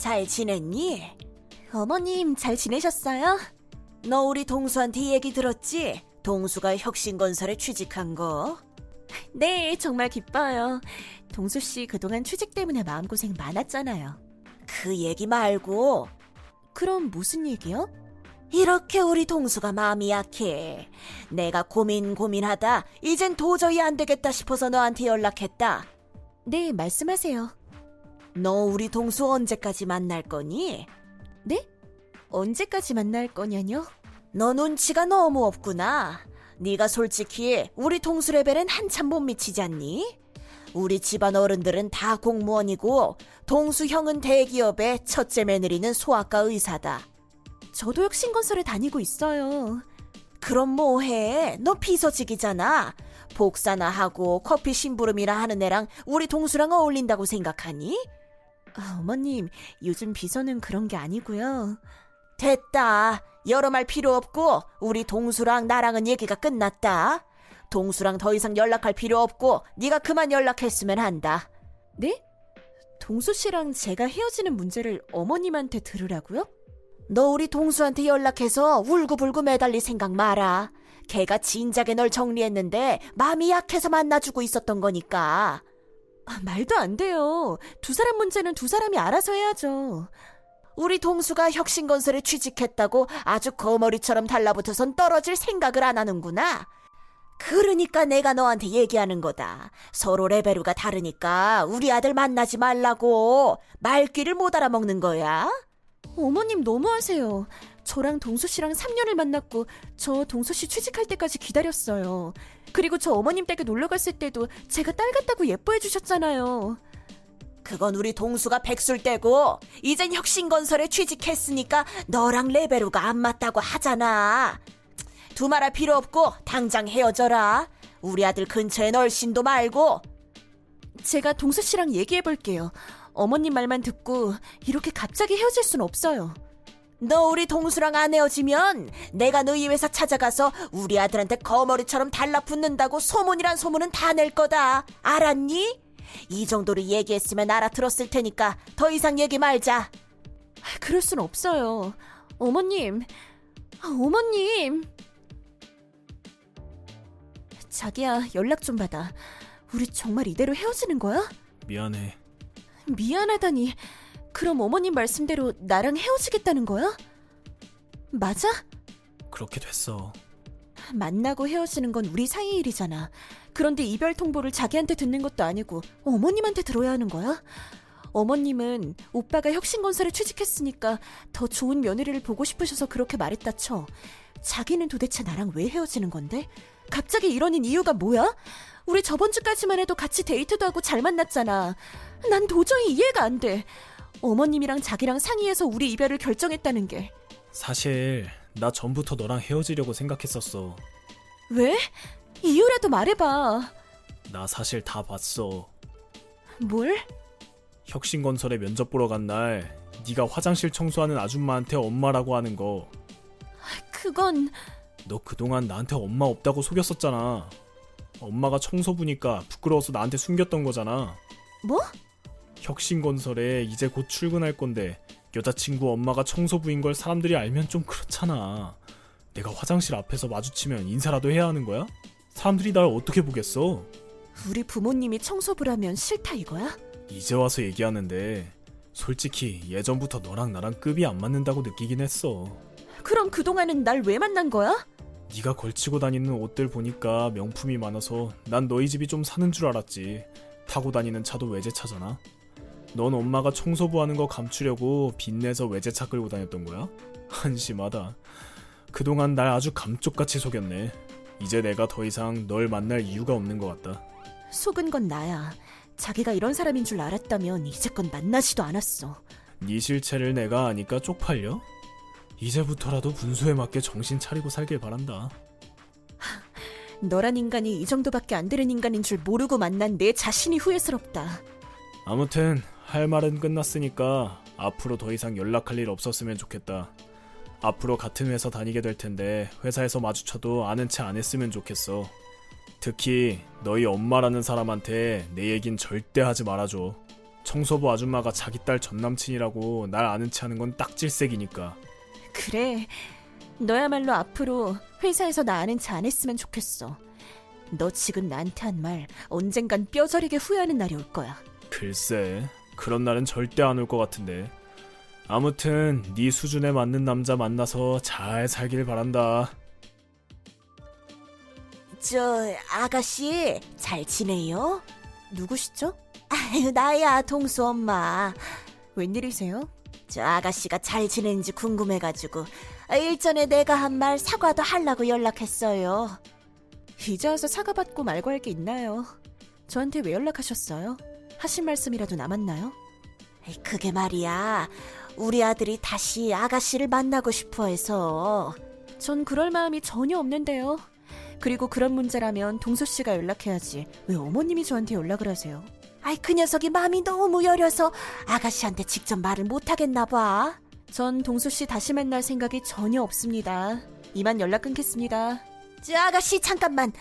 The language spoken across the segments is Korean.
잘 지냈니? 어머님 잘 지내셨어요? 너 우리 동수한테 얘기 들었지? 동수가 혁신건설에 취직한 거. 네, 정말 기뻐요. 동수 씨 그동안 취직 때문에 마음고생 많았잖아요. 그 얘기 말고. 그럼 무슨 얘기요? 이렇게 우리 동수가 마음이 약해. 내가 고민 고민하다 이젠 도저히 안 되겠다 싶어서 너한테 연락했다. 네, 말씀하세요. 너 우리 동수 언제까지 만날 거니? 네? 언제까지 만날 거냐뇨? 너 눈치가 너무 없구나. 네가 솔직히 우리 동수 레벨엔 한참 못 미치지 않니? 우리 집안 어른들은 다 공무원이고 동수 형은 대기업의 첫째 며느리는 소아과 의사다. 저도 혁신건설에 다니고 있어요. 그럼 뭐해? 너 비서직이잖아. 복사나 하고 커피 심부름이나 하는 애랑 우리 동수랑 어울린다고 생각하니? 아, 어머님, 요즘 비서는 그런 게 아니고요. 됐다. 여러 말 필요 없고 우리 동수랑 나랑은 얘기가 끝났다. 동수랑 더 이상 연락할 필요 없고 네가 그만 연락했으면 한다. 네? 동수 씨랑 제가 헤어지는 문제를 어머님한테 들으라고요? 너 우리 동수한테 연락해서 울고불고 매달릴 생각 마라. 걔가 진작에 널 정리했는데 마음이 약해서 만나주고 있었던 거니까. 아, 말도 안 돼요. 두 사람 문제는 두 사람이 알아서 해야죠. 우리 동수가 혁신건설에 취직했다고 아주 거머리처럼 달라붙어선 떨어질 생각을 안 하는구나. 그러니까 내가 너한테 얘기하는 거다. 서로 레베루가 다르니까 우리 아들 만나지 말라고 말귀를 못 알아먹는 거야. 어머님 너무하세요. 저랑 동수 씨랑 3년을 만났고 저 동수 씨 취직할 때까지 기다렸어요. 그리고 저 어머님 댁에 놀러 갔을 때도 제가 딸 같다고 예뻐해 주셨잖아요. 그건 우리 동수가 백술 때고 이젠 혁신건설에 취직했으니까 너랑 레베루가 안 맞다고 하잖아. 두말할 필요 없고 당장 헤어져라. 우리 아들 근처에 널씬도 말고. 제가 동수 씨랑 얘기해 볼게요. 어머님 말만 듣고 이렇게 갑자기 헤어질 순 없어요. 너 우리 동수랑 안 헤어지면 내가 너희 회사 찾아가서 우리 아들한테 거머리처럼 달라붙는다고 소문이란 소문은 다 낼 거다. 알았니? 이 정도로 얘기했으면 알아들었을 테니까 더 이상 얘기 말자. 그럴 순 없어요. 어머님, 아, 어머님. 자기야, 연락 좀 받아. 우리 정말 이대로 헤어지는 거야? 미안해. 미안하다니. 그럼 어머님 말씀대로 나랑 헤어지겠다는 거야? 맞아? 그렇게 됐어. 만나고 헤어지는 건 우리 사이 일이잖아. 그런데 이별 통보를 자기한테 듣는 것도 아니고 어머님한테 들어야 하는 거야? 어머님은 오빠가 혁신건설에 취직했으니까 더 좋은 며느리를 보고 싶으셔서 그렇게 말했다 쳐. 자기는 도대체 나랑 왜 헤어지는 건데? 갑자기 이러는 이유가 뭐야? 우리 저번 주까지만 해도 같이 데이트도 하고 잘 만났잖아. 난 도저히 이해가 안 돼. 어머님이랑 자기랑 상의해서 우리 이별을 결정했다는 게. 사실 나 전부터 너랑 헤어지려고 생각했었어. 왜? 이유라도 말해봐. 나 사실 다 봤어. 뭘? 혁신건설에 면접 보러 간 날 네가 화장실 청소하는 아줌마한테 엄마라고 하는 거. 그건 너 그동안 나한테 엄마 없다고 속였었잖아. 엄마가 청소 부니까 부끄러워서 나한테 숨겼던 거잖아. 뭐? 혁신건설에 이제 곧 출근할 건데 여자친구 엄마가 청소부인 걸 사람들이 알면 좀 그렇잖아. 내가 화장실 앞에서 마주치면 인사라도 해야 하는 거야? 사람들이 날 어떻게 보겠어? 우리 부모님이 청소부라면 싫다 이거야? 이제 와서 얘기하는데 솔직히 예전부터 너랑 나랑 급이 안 맞는다고 느끼긴 했어. 그럼 그동안은 날 왜 만난 거야? 네가 걸치고 다니는 옷들 보니까 명품이 많아서 난 너희 집이 좀 사는 줄 알았지. 타고 다니는 차도 외제차잖아. 넌 엄마가 청소부 하는 거 감추려고 빚내서 외제차 끌고 다녔던 거야? 한심하다. 그동안 날 아주 감쪽같이 속였네. 이제 내가 더 이상 널 만날 이유가 없는 것 같다. 속은 건 나야. 자기가 이런 사람인 줄 알았다면 이제껏 만나지도 않았어. 네 실체를 내가 아니까 쪽팔려? 이제부터라도 분수에 맞게 정신 차리고 살길 바란다. 너란 인간이 이 정도밖에 안 되는 인간인 줄 모르고 만난 내 자신이 후회스럽다. 아무튼 할 말은 끝났으니까 앞으로 더 이상 연락할 일 없었으면 좋겠다. 앞으로 같은 회사 다니게 될 텐데 회사에서 마주쳐도 아는 체 안 했으면 좋겠어. 특히 너희 엄마라는 사람한테 내 얘긴 절대 하지 말아줘. 청소부 아줌마가 자기 딸 전남친이라고 날 아는 체 하는 건 딱질색이니까. 그래. 너야말로 앞으로 회사에서 나 아는 체 안 했으면 좋겠어. 너 지금 나한테 한 말 언젠간 뼈저리게 후회하는 날이 올 거야. 글쎄, 그런 날은 절대 안 올 것 같은데. 아무튼 네 수준에 맞는 남자 만나서 잘 살길 바란다. 저 아가씨 잘 지내요? 누구시죠? 아유 나야 동수 엄마. 웬일이세요? 저 아가씨가 잘 지내는지 궁금해가지고 아, 일전에 내가 한 말 사과도 하려고 연락했어요. 이제 와서 사과받고 말고 할 게 있나요? 저한테 왜 연락하셨어요? 하신 말씀이라도 남았나요? 그게 말이야. 우리 아들이 다시 아가씨를 만나고 싶어 해서. 전 그럴 마음이 전혀 없는데요. 그리고 그런 문제라면 동수 씨가 연락해야지. 왜 어머님이 저한테 연락을 하세요? 아이, 그 녀석이 마음이 너무 여려서 아가씨한테 직접 말을 못하겠나 봐. 전 동수 씨 다시 만날 생각이 전혀 없습니다. 이만 연락 끊겠습니다. 저 아가씨, 잠깐만.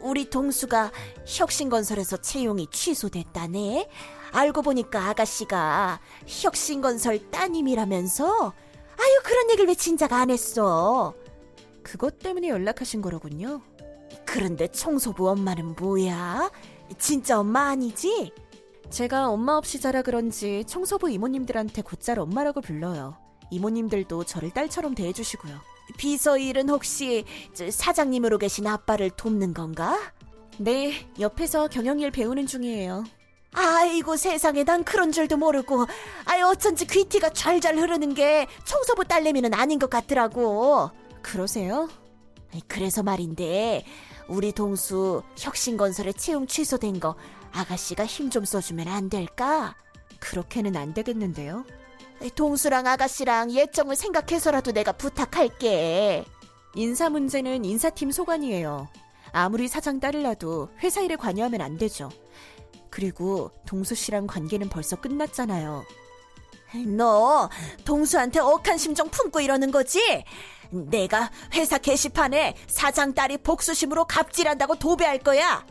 우리 동수가 혁신건설에서 채용이 취소됐다네. 알고 보니까 아가씨가 혁신건설 따님이라면서. 아유, 그런 얘기를 왜 진작 안 했어? 그것 때문에 연락하신 거로군요. 그런데 청소부 엄마는 뭐야? 진짜 엄마 아니지? 제가 엄마 없이 자라 그런지 청소부 이모님들한테 곧잘 엄마라고 불러요. 이모님들도 저를 딸처럼 대해주시고요. 비서 일은 혹시 저 사장님으로 계신 아빠를 돕는 건가? 네, 옆에서 경영일 배우는 중이에요. 아이고 세상에 난 그런 줄도 모르고 아이 어쩐지 귀티가 잘잘 흐르는 게 청소부 딸내미는 아닌 것 같더라고 그러세요? 그래서 말인데 우리 동수 혁신건설에 채용 취소된 거 아가씨가 힘 좀 써주면 안 될까? 그렇게는 안 되겠는데요. 동수랑 아가씨랑 예정을 생각해서라도 내가 부탁할게 인사 문제는 인사팀 소관이에요. 아무리 사장 딸을 놔도 회사 일에 관여하면 안 되죠. 그리고 동수 씨랑 관계는 벌써 끝났잖아요. 너 동수한테 억한 심정 품고 이러는 거지? 내가 회사 게시판에 사장 딸이 복수심으로 갑질한다고 도배할 거야.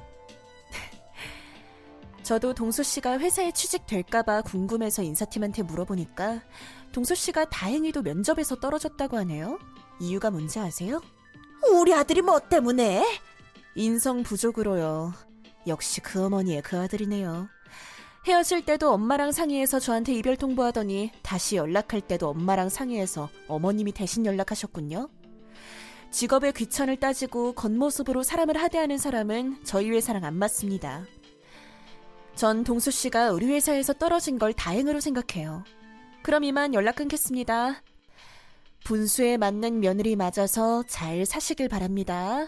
저도 동수 씨가 회사에 취직될까봐 궁금해서 인사팀한테 물어보니까 동수 씨가 다행히도 면접에서 떨어졌다고 하네요. 이유가 뭔지 아세요? 우리 아들이 뭐 때문에? 인성 부족으로요. 역시 그 어머니의 그 아들이네요. 헤어질 때도 엄마랑 상의해서 저한테 이별 통보하더니 다시 연락할 때도 엄마랑 상의해서 어머님이 대신 연락하셨군요. 직업의 귀천을 따지고 겉모습으로 사람을 하대하는 사람은 저희 회사랑 안 맞습니다. 전 동수 씨가 우리 회사에서 떨어진 걸 다행으로 생각해요. 그럼 이만 연락 끊겠습니다. 분수에 맞는 며느리 맞아서 잘 사시길 바랍니다.